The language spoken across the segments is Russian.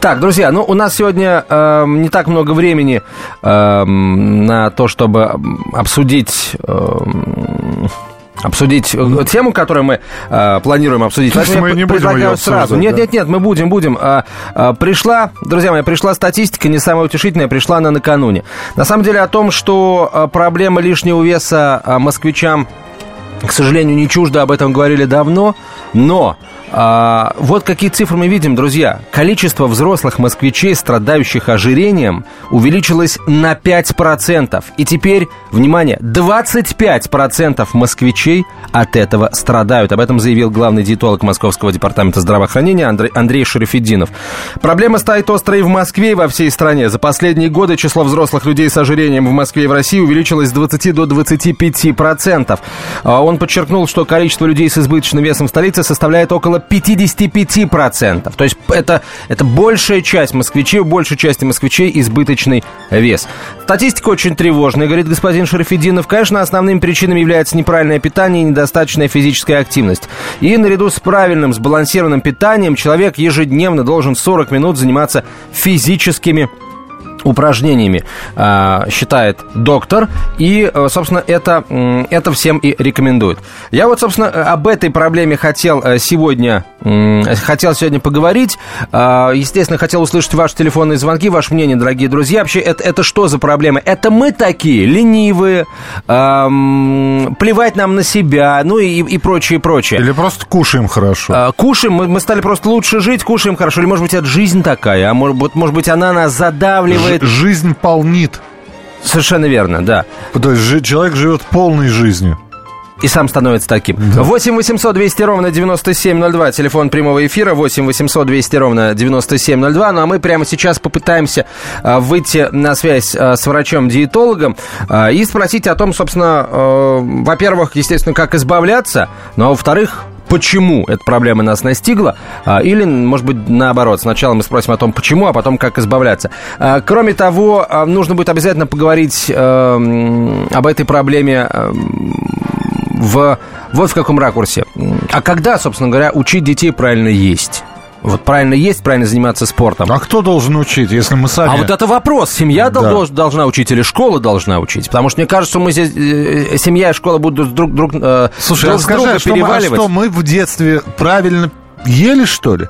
Так, друзья, ну у нас сегодня э, не так много времени э, на то, чтобы обсудить... Э, обсудить тему, которую мы э, планируем обсудить. Поэтому мы не будем ее сразу. Нет, да? нет, нет, мы будем, будем. Э, э, пришла, друзья мои, пришла статистика, не самая утешительная, пришла она накануне. На самом деле о том, что э, проблема лишнего веса э, москвичам, к сожалению, не чуждо, об этом говорили давно, но а, вот какие цифры мы видим, друзья. Количество взрослых москвичей, страдающих ожирением, увеличилось на 5%. И теперь, внимание, 25% москвичей от этого страдают. Об этом заявил главный диетолог Московского департамента здравоохранения Андрей, Андрей Шарафеддинов. Проблема стоит острой в Москве и во всей стране. За последние годы число взрослых людей с ожирением в Москве и в России увеличилось с 20 до 25%. А, он подчеркнул, что количество людей с избыточным весом в столице составляет около 55%. То есть это, это большая часть москвичей, у большей части москвичей избыточный вес. Статистика очень тревожная, говорит господин Шарафединов. Конечно, основными причинами является неправильное питание и недостаточная физическая активность. И наряду с правильным, сбалансированным питанием человек ежедневно должен 40 минут заниматься физическими упражнениями, а, считает доктор, и, э, собственно, это, это всем и рекомендует. Я вот, собственно, об этой проблеме хотел э, сегодня, хотел сегодня поговорить. Естественно, хотел услышать ваши телефонные звонки, ваше мнение, дорогие друзья. Вообще, это, это что за проблема? Это мы такие, ленивые, плевать нам на себя, ну и, и прочее, прочее. Или просто кушаем хорошо. Кушаем, мы, мы стали просто лучше жить, кушаем хорошо. Или, может быть, это жизнь такая, а может, может быть, она нас задавливает делает... Жизнь полнит. Совершенно верно, да. То есть человек живет полной жизнью. И сам становится таким. Да. 8 800 200 ровно 9702. Телефон прямого эфира 8 800 200 ровно 9702. Ну а мы прямо сейчас попытаемся а, выйти на связь а, с врачом-диетологом а, и спросить о том, собственно, во-первых, естественно, как избавляться, ну а во-вторых, почему эта проблема нас настигла, а, или, может быть, наоборот, сначала мы спросим о том, почему, а потом как избавляться. А, кроме того, а, нужно будет обязательно поговорить об этой проблеме в вот в каком ракурсе. А когда, собственно говоря, учить детей правильно есть? Вот правильно есть, правильно заниматься спортом. А кто должен учить, если мы сами... А вот это вопрос. Семья да. долж, должна учить или школа должна учить? Потому что мне кажется, мы здесь... Э, семья и школа будут друг, друг, э, Слушай, друг а скажи, друга а что, переваливать. Мы, а что, мы в детстве правильно ели, что ли?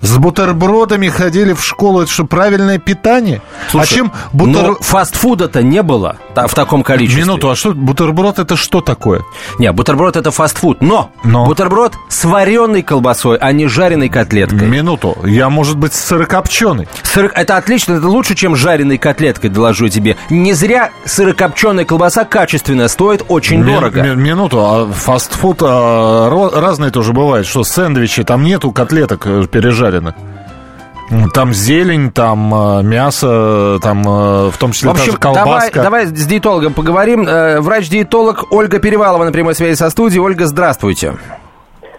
С бутербродами ходили в школу. Это что, правильное питание? А Слушай, а чем бутер... но фастфуда-то не было в таком количестве. Минуту, а что, бутерброд это что такое? Не, бутерброд это фастфуд, но, но бутерброд с вареной колбасой, а не жареной котлеткой. Минуту, я, может быть, сырокопченый. Сыр... Это отлично, это лучше, чем жареной котлеткой, доложу тебе. Не зря сырокопченая колбаса качественная, стоит очень ми- дорого. Ми- минуту, а фастфуд а, разные тоже бывает, что сэндвичи, там нету котлеток э, пережаренных жареных. Там зелень, там э, мясо, там э, в том числе в общем, даже колбаска. Давай, давай с диетологом поговорим. Э, врач-диетолог Ольга Перевалова на прямой связи со студией. Ольга, здравствуйте.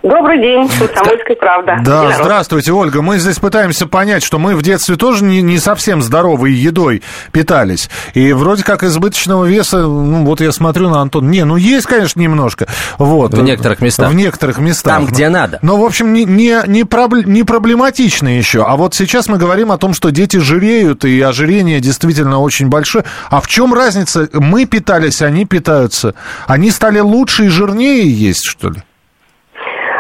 Добрый день, Комсомольская правда. Да, здравствуйте, Ольга. Мы здесь пытаемся понять, что мы в детстве тоже не, не совсем здоровой едой питались. И вроде как избыточного веса, ну вот я смотрю на Антон, не, ну есть, конечно, немножко. Вот. В некоторых местах. В некоторых местах. Там, где надо. Но, в общем, не, не, не, пробл... не проблематично еще. А вот сейчас мы говорим о том, что дети жиреют, и ожирение действительно очень большое. А в чем разница? Мы питались, они питаются. Они стали лучше и жирнее есть, что ли?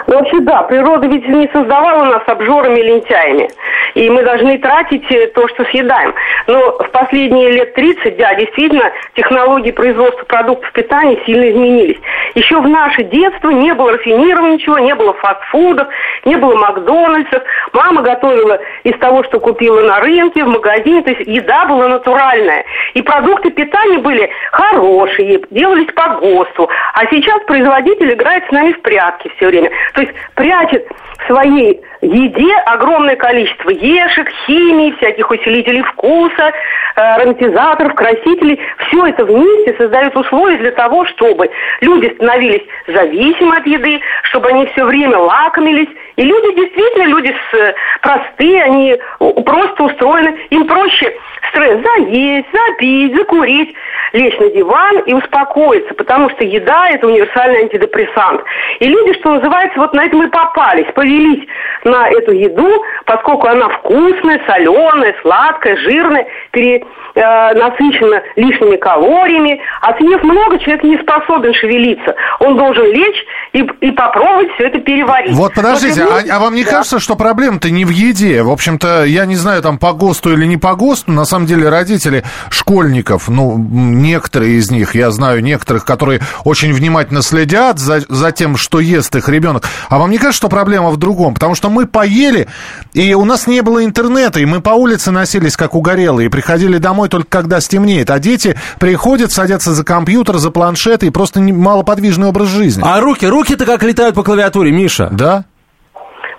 Ну, вообще, да, природа ведь не создавала нас обжорами лентяями. И мы должны тратить э, то, что съедаем. Но в последние лет 30, да, действительно, технологии производства продуктов питания сильно изменились. Еще в наше детство не было рафинированного ничего, не было фастфудов, не было Макдональдсов. Мама готовила из того, что купила на рынке, в магазине. То есть еда была натуральная. И продукты питания были хорошие, делались по ГОСТу. А сейчас производитель играет с нами в прятки все время. То есть прячет своей еде огромное количество ешек, химии, всяких усилителей вкуса, э, ароматизаторов, красителей. Все это вместе создает условия для того, чтобы люди становились зависимы от еды, чтобы они все время лакомились. И люди действительно, люди э, простые, они просто устроены, им проще стресс заесть, запить, закурить. лечь на диван и успокоиться, потому что еда – это универсальный антидепрессант. И люди, что называется, вот на этом и попались, повелись на эту еду, поскольку она вкусная, соленая, сладкая, жирная, пере, э, насыщена лишними калориями, а съев много, человек не способен шевелиться. Он должен лечь и, и попробовать все это переварить. Вот подождите, вот, а, а вам не да. кажется, что проблема-то не в еде? В общем-то, я не знаю, там по ГОСТу или не по ГОСТу, на самом деле родители школьников, ну, некоторые из них, я знаю некоторых, которые очень внимательно следят за, за тем, что ест их ребенок. А вам не кажется, что проблема в другом? Потому что мы поели, и у нас не было интернета, и мы по улице носились, как угорелые, и приходили домой только когда стемнеет. А дети приходят, садятся за компьютер, за планшет, и просто малоподвижный образ жизни. А руки, руки-то как летают по клавиатуре, Миша? Да.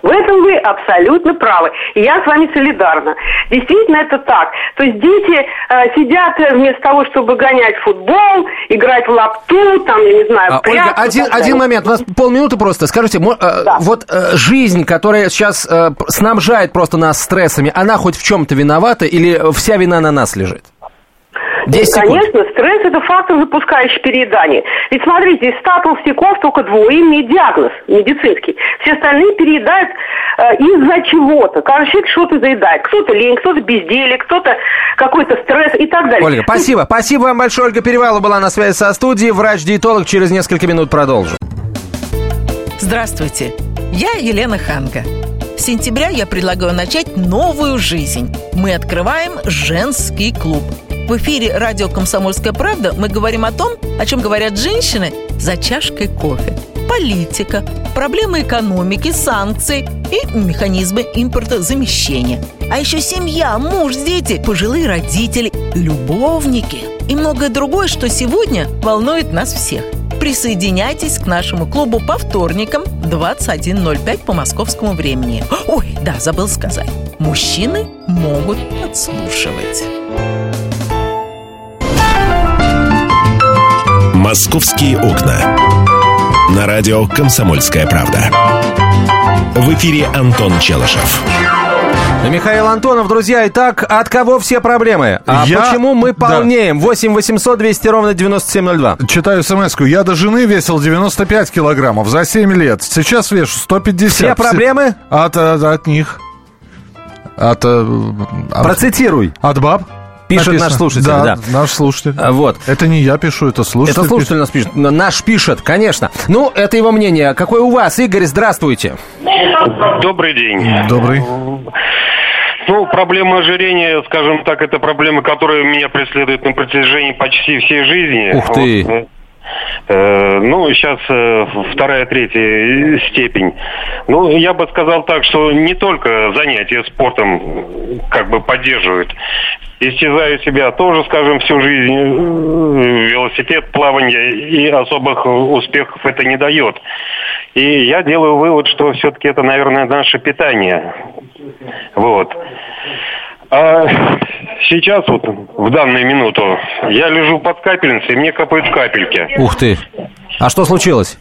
В этом вы абсолютно правы. И я с вами солидарна. Действительно, это так. То есть дети э, сидят э, вместо того, чтобы гонять футбол, играть в лапту, там, я не знаю, а, прятку, Ольга, один, один момент. У нас полминуты просто. Скажите, э, да. вот э, жизнь, которая сейчас э, снабжает просто нас стрессами, она хоть в чем-то виновата или вся вина на нас лежит? 10 Конечно, стресс – это фактор, запускающий переедание. Ведь смотрите, из 100 толстяков только двое имеют диагноз медицинский. Все остальные переедают э, из-за чего-то. Каждый человек что-то заедает. Кто-то лень, кто-то безделие, кто-то какой-то стресс и так далее. Ольга, спасибо. Спасибо вам большое. Ольга Перевалова была на связи со студией. Врач-диетолог. Через несколько минут продолжим. Здравствуйте. Я Елена Ханга. С сентября я предлагаю начать новую жизнь. Мы открываем женский клуб – в эфире радио «Комсомольская правда» мы говорим о том, о чем говорят женщины за чашкой кофе. Политика, проблемы экономики, санкции и механизмы импортозамещения. А еще семья, муж, дети, пожилые родители, любовники и многое другое, что сегодня волнует нас всех. Присоединяйтесь к нашему клубу по вторникам 21.05 по московскому времени. Ой, да, забыл сказать. Мужчины могут подслушивать. «Московские окна». На радио «Комсомольская правда». В эфире Антон Челышев. Михаил Антонов, друзья, итак, от кого все проблемы? А я... почему мы полнеем? Да. 8 800 200 ровно 9702. Читаю смс -ку. Я до жены весил 95 килограммов за 7 лет. Сейчас вешу 150. Все проблемы? От, от, от них. От, от, Процитируй. От баб. Пишет написано. наш слушатель, да, да. Наш слушатель. А, вот. Это не я пишу, это слушатель. Это слушатель пишет. нас пишет. Наш пишет, конечно. Ну, это его мнение. Какое у вас, Игорь? Здравствуйте. Добрый день. Добрый. Ну, проблема ожирения, скажем так, это проблема, которая меня преследует на протяжении почти всей жизни. Ух ты. Вот. Э, ну, сейчас э, вторая, третья степень. Ну, я бы сказал так, что не только занятия спортом как бы поддерживают. Истязаю себя тоже, скажем, всю жизнь. Велосипед, плавание и особых успехов это не дает. И я делаю вывод, что все-таки это, наверное, наше питание. Вот. А сейчас вот в данную минуту я лежу под капельницей, мне капают капельки. Ух ты! А что случилось?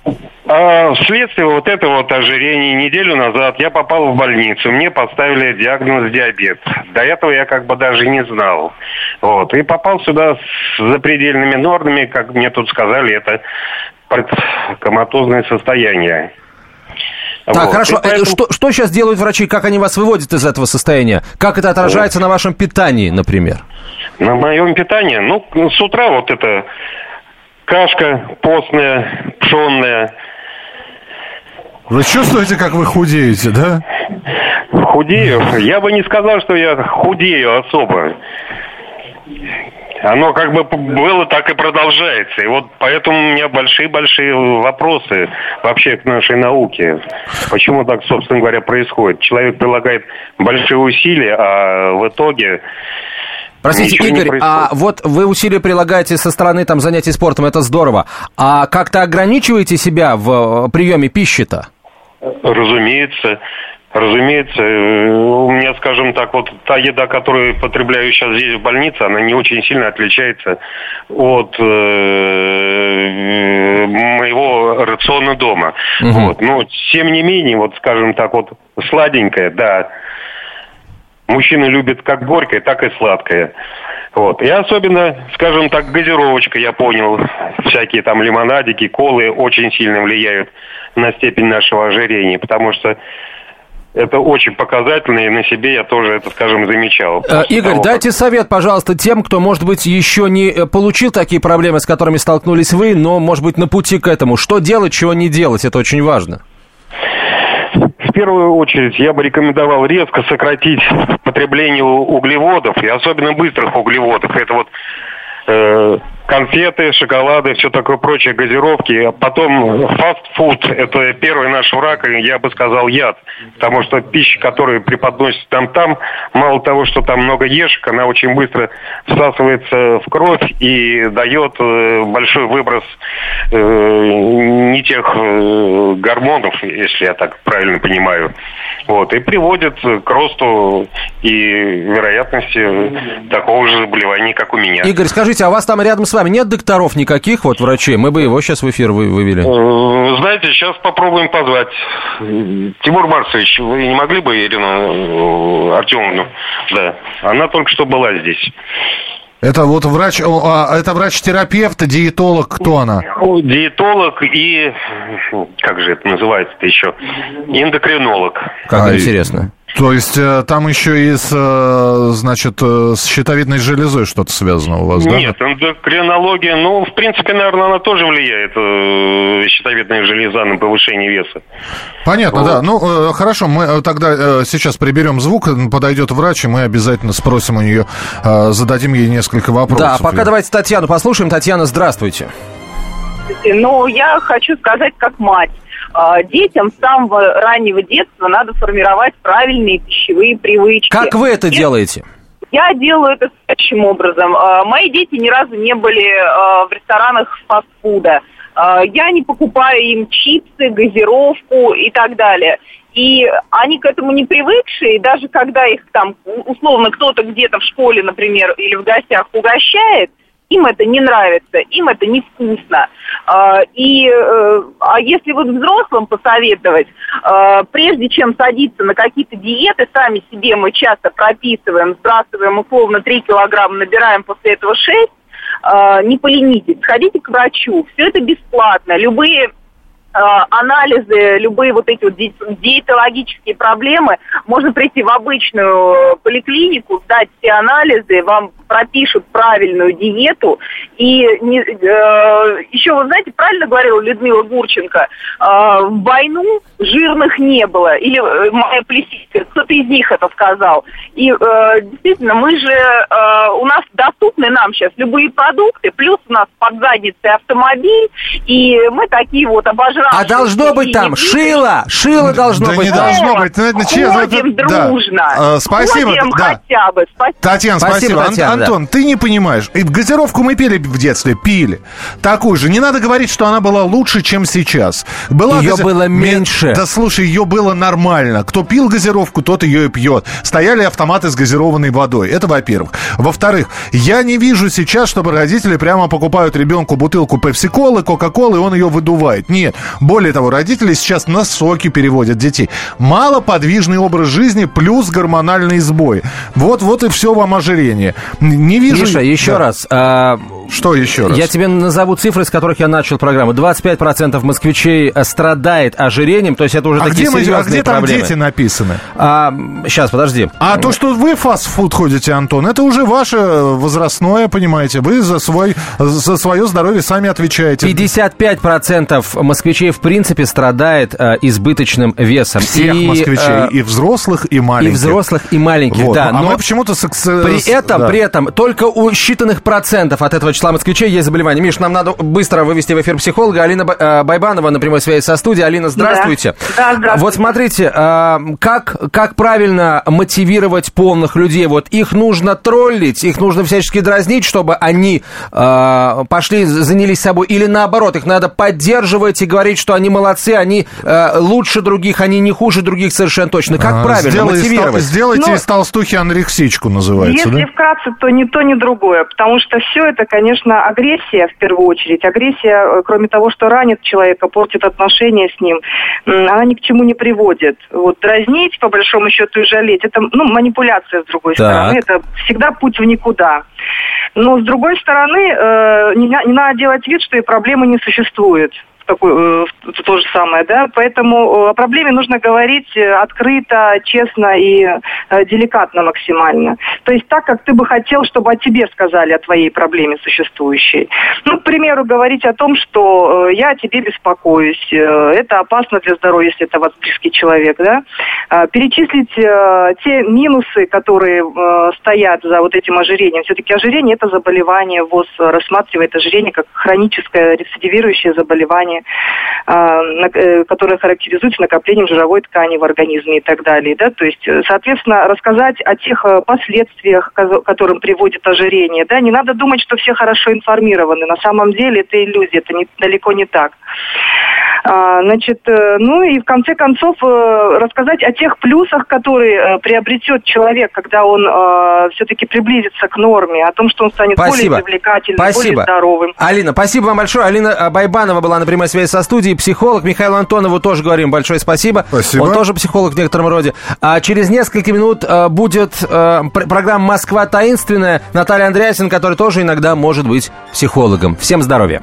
А, вследствие вот этого вот ожирения неделю назад я попал в больницу. Мне поставили диагноз диабет. До этого я как бы даже не знал. Вот. И попал сюда с запредельными нормами, как мне тут сказали, это коматозное состояние. Так, вот. хорошо. Поэтому... Что, что сейчас делают врачи? Как они вас выводят из этого состояния? Как это отражается вот. на вашем питании, например? На моем питании? Ну, с утра вот это кашка постная, пшенная. Вы чувствуете, как вы худеете, да? Худею? Я бы не сказал, что я худею особо оно как бы было, так и продолжается. И вот поэтому у меня большие-большие вопросы вообще к нашей науке. Почему так, собственно говоря, происходит? Человек прилагает большие усилия, а в итоге Простите, Игорь, а вот вы усилия прилагаете со стороны там занятий спортом, это здорово. А как-то ограничиваете себя в э, приеме пищи-то? Разумеется. Разумеется, э, у меня, скажем так, вот та еда, которую потребляю сейчас здесь в больнице, она не очень сильно отличается от э, моего рациона дома. Угу. Вот. Но тем не менее, вот, скажем так, вот сладенькое, да. Мужчины любят как горькое, так и сладкое. Вот. И особенно, скажем так, газировочка, я понял, всякие там лимонадики, колы очень сильно влияют на степень нашего ожирения, потому что это очень показательно, и на себе я тоже это, скажем, замечал. Э, Игорь, того, дайте как... совет, пожалуйста, тем, кто, может быть, еще не э, получил такие проблемы, с которыми столкнулись вы, но, может быть, на пути к этому. Что делать, чего не делать, это очень важно. Первую очередь я бы рекомендовал резко сократить потребление углеводов, и особенно быстрых углеводов. Это вот э, конфеты, шоколады, все такое прочее, газировки. А потом фастфуд – это первый наш враг, я бы сказал яд. Потому что пища, которую преподносят там-там, мало того, что там много ешек, она очень быстро всасывается в кровь и дает э, большой выброс э, не тех э, гормонов, если я так правильно понимаю. Вот, и приводит к росту и вероятности такого же заболевания, как у меня. Игорь, скажите, а у вас там рядом с вами нет докторов никаких, вот врачей? Мы бы его сейчас в эфир вывели. Э, знаете, сейчас попробуем позвать. Тимур Марсович, вы не могли бы Ирину э, Артемовну? Да, она только что была здесь. Это вот врач, а, это врач-терапевт, диетолог, кто она? Диетолог и, как же это называется-то еще, эндокринолог. Как а, интересно. То есть э, там еще и с, э, значит, э, с щитовидной железой что-то связано у вас, да? Нет, эндокринология, ну, в принципе, наверное, она тоже влияет, щитовидная железа, на повышение веса. Понятно, вот. да. Ну, хорошо, мы тогда сейчас приберем звук, подойдет врач, и мы обязательно спросим у нее, зададим ей несколько вопросов. Да, пока давайте Татьяну послушаем. Татьяна, здравствуйте. Ну, я хочу сказать как мать. А, детям с самого раннего детства надо формировать правильные пищевые привычки. Как вы это делаете? Я делаю это следующим образом. А, мои дети ни разу не были а, в ресторанах фастфуда. Я не покупаю им чипсы, газировку и так далее. И они к этому не привыкшие, и даже когда их там, условно, кто-то где-то в школе, например, или в гостях угощает, им это не нравится, им это невкусно. А, и, э, а если вот взрослым посоветовать, а, прежде чем садиться на какие-то диеты, сами себе мы часто прописываем, сбрасываем условно 3 килограмма, набираем после этого 6, а, не поленитесь, сходите к врачу, все это бесплатно, любые анализы, любые вот эти вот диетологические проблемы, можно прийти в обычную поликлинику, сдать все анализы, вам пропишут правильную диету. И не, э, еще, вы знаете, правильно говорила Людмила Гурченко, э, в войну жирных не было. Или э, моя плесистка, кто-то из них это сказал. И э, действительно, мы же, э, у нас доступны нам сейчас любые продукты, плюс у нас под задницей автомобиль, и мы такие вот обожравшие. А должно быть там шило, шило должно да быть. не должно быть. Ну, Ходим дружно. Да. Спасибо. Ходим да. хотя бы. Спасибо. Татьяна, спасибо. спасибо. Татьяна, Антон, да. ты не понимаешь. И газировку мы пили в детстве, пили. Такую же. Не надо говорить, что она была лучше, чем сейчас. Была ее гази... было меньше. Да слушай, ее было нормально. Кто пил газировку, тот ее и пьет. Стояли автоматы с газированной водой. Это во-первых. Во-вторых, я не вижу сейчас, чтобы родители прямо покупают ребенку бутылку пепси-колы, кока-колы, и он ее выдувает. Нет. Более того, родители сейчас на соки переводят детей. Малоподвижный образ жизни плюс гормональный сбой. Вот, вот и все вам ожирение. Не вижу... Миша, еще да. раз. А, что еще раз? Я тебе назову цифры, с которых я начал программу. 25% москвичей э, страдает ожирением, то есть это уже а такие где серьезные мы, А где проблемы. там дети написаны? А, сейчас, подожди. А то, что вы фастфуд ходите, Антон, это уже ваше возрастное, понимаете. Вы за, свой, за свое здоровье сами отвечаете. 55% москвичей, в принципе, страдает а, избыточным весом. Всех и, москвичей, а, и взрослых, и маленьких. И взрослых, и маленьких, вот. да. А но мы почему-то... При этом, да. при этом, только у считанных процентов от этого числа москвичей есть заболевание. Миш, нам надо быстро вывести в эфир психолога. Алина э, Байбанова на прямой связи со студией. Алина, здравствуйте. Да, да здравствуйте. Вот смотрите, э, как, как правильно мотивировать полных людей? Вот их нужно троллить, их нужно всячески дразнить, чтобы они э, пошли, занялись собой. Или наоборот, их надо поддерживать и говорить, что они молодцы, они лучше других, они не хуже других совершенно точно. Как а, правильно сделай мотивировать? Сделайте ну, из толстухи анорексичку называется, если да? вкратце, то ни то, ни другое. Потому что все это, конечно, конечно, агрессия в первую очередь. Агрессия, э, кроме того, что ранит человека, портит отношения с ним, она ни к чему не приводит. Вот дразнить, по большому счету, и жалеть, это ну, манипуляция с другой так. стороны. Это всегда путь в никуда. Но с другой стороны, э, не, не надо делать вид, что и проблемы не существует такое, э, то же самое, да, поэтому э, о проблеме нужно говорить э, открыто, честно и деликатно максимально. То есть так, как ты бы хотел, чтобы о тебе сказали о твоей проблеме существующей. Ну, к примеру, говорить о том, что я о тебе беспокоюсь, это опасно для здоровья, если это вас близкий человек, да. Перечислить те минусы, которые стоят за вот этим ожирением. Все-таки ожирение – это заболевание, ВОЗ рассматривает ожирение как хроническое рецидивирующее заболевание а, э, которые характеризуются накоплением жировой ткани в организме и так далее. Да? То есть, э, соответственно, рассказать о тех э, последствиях, которым приводит ожирение. Да? Не надо думать, что все хорошо информированы. На самом деле это иллюзия, это не, далеко не так. А, значит, ну и в конце концов рассказать о тех плюсах, которые приобретет человек, когда он все-таки приблизится к норме, о том, что он станет спасибо. более привлекательным, спасибо. более здоровым. Алина, спасибо вам большое. Алина Байбанова была, например, прямой связи со студией. Психолог Михаил Антонову тоже говорим большое спасибо. Спасибо. Он тоже психолог в некотором роде. А через несколько минут будет программа «Москва таинственная». Наталья Андреасин, который тоже иногда может быть психологом. Всем здоровья.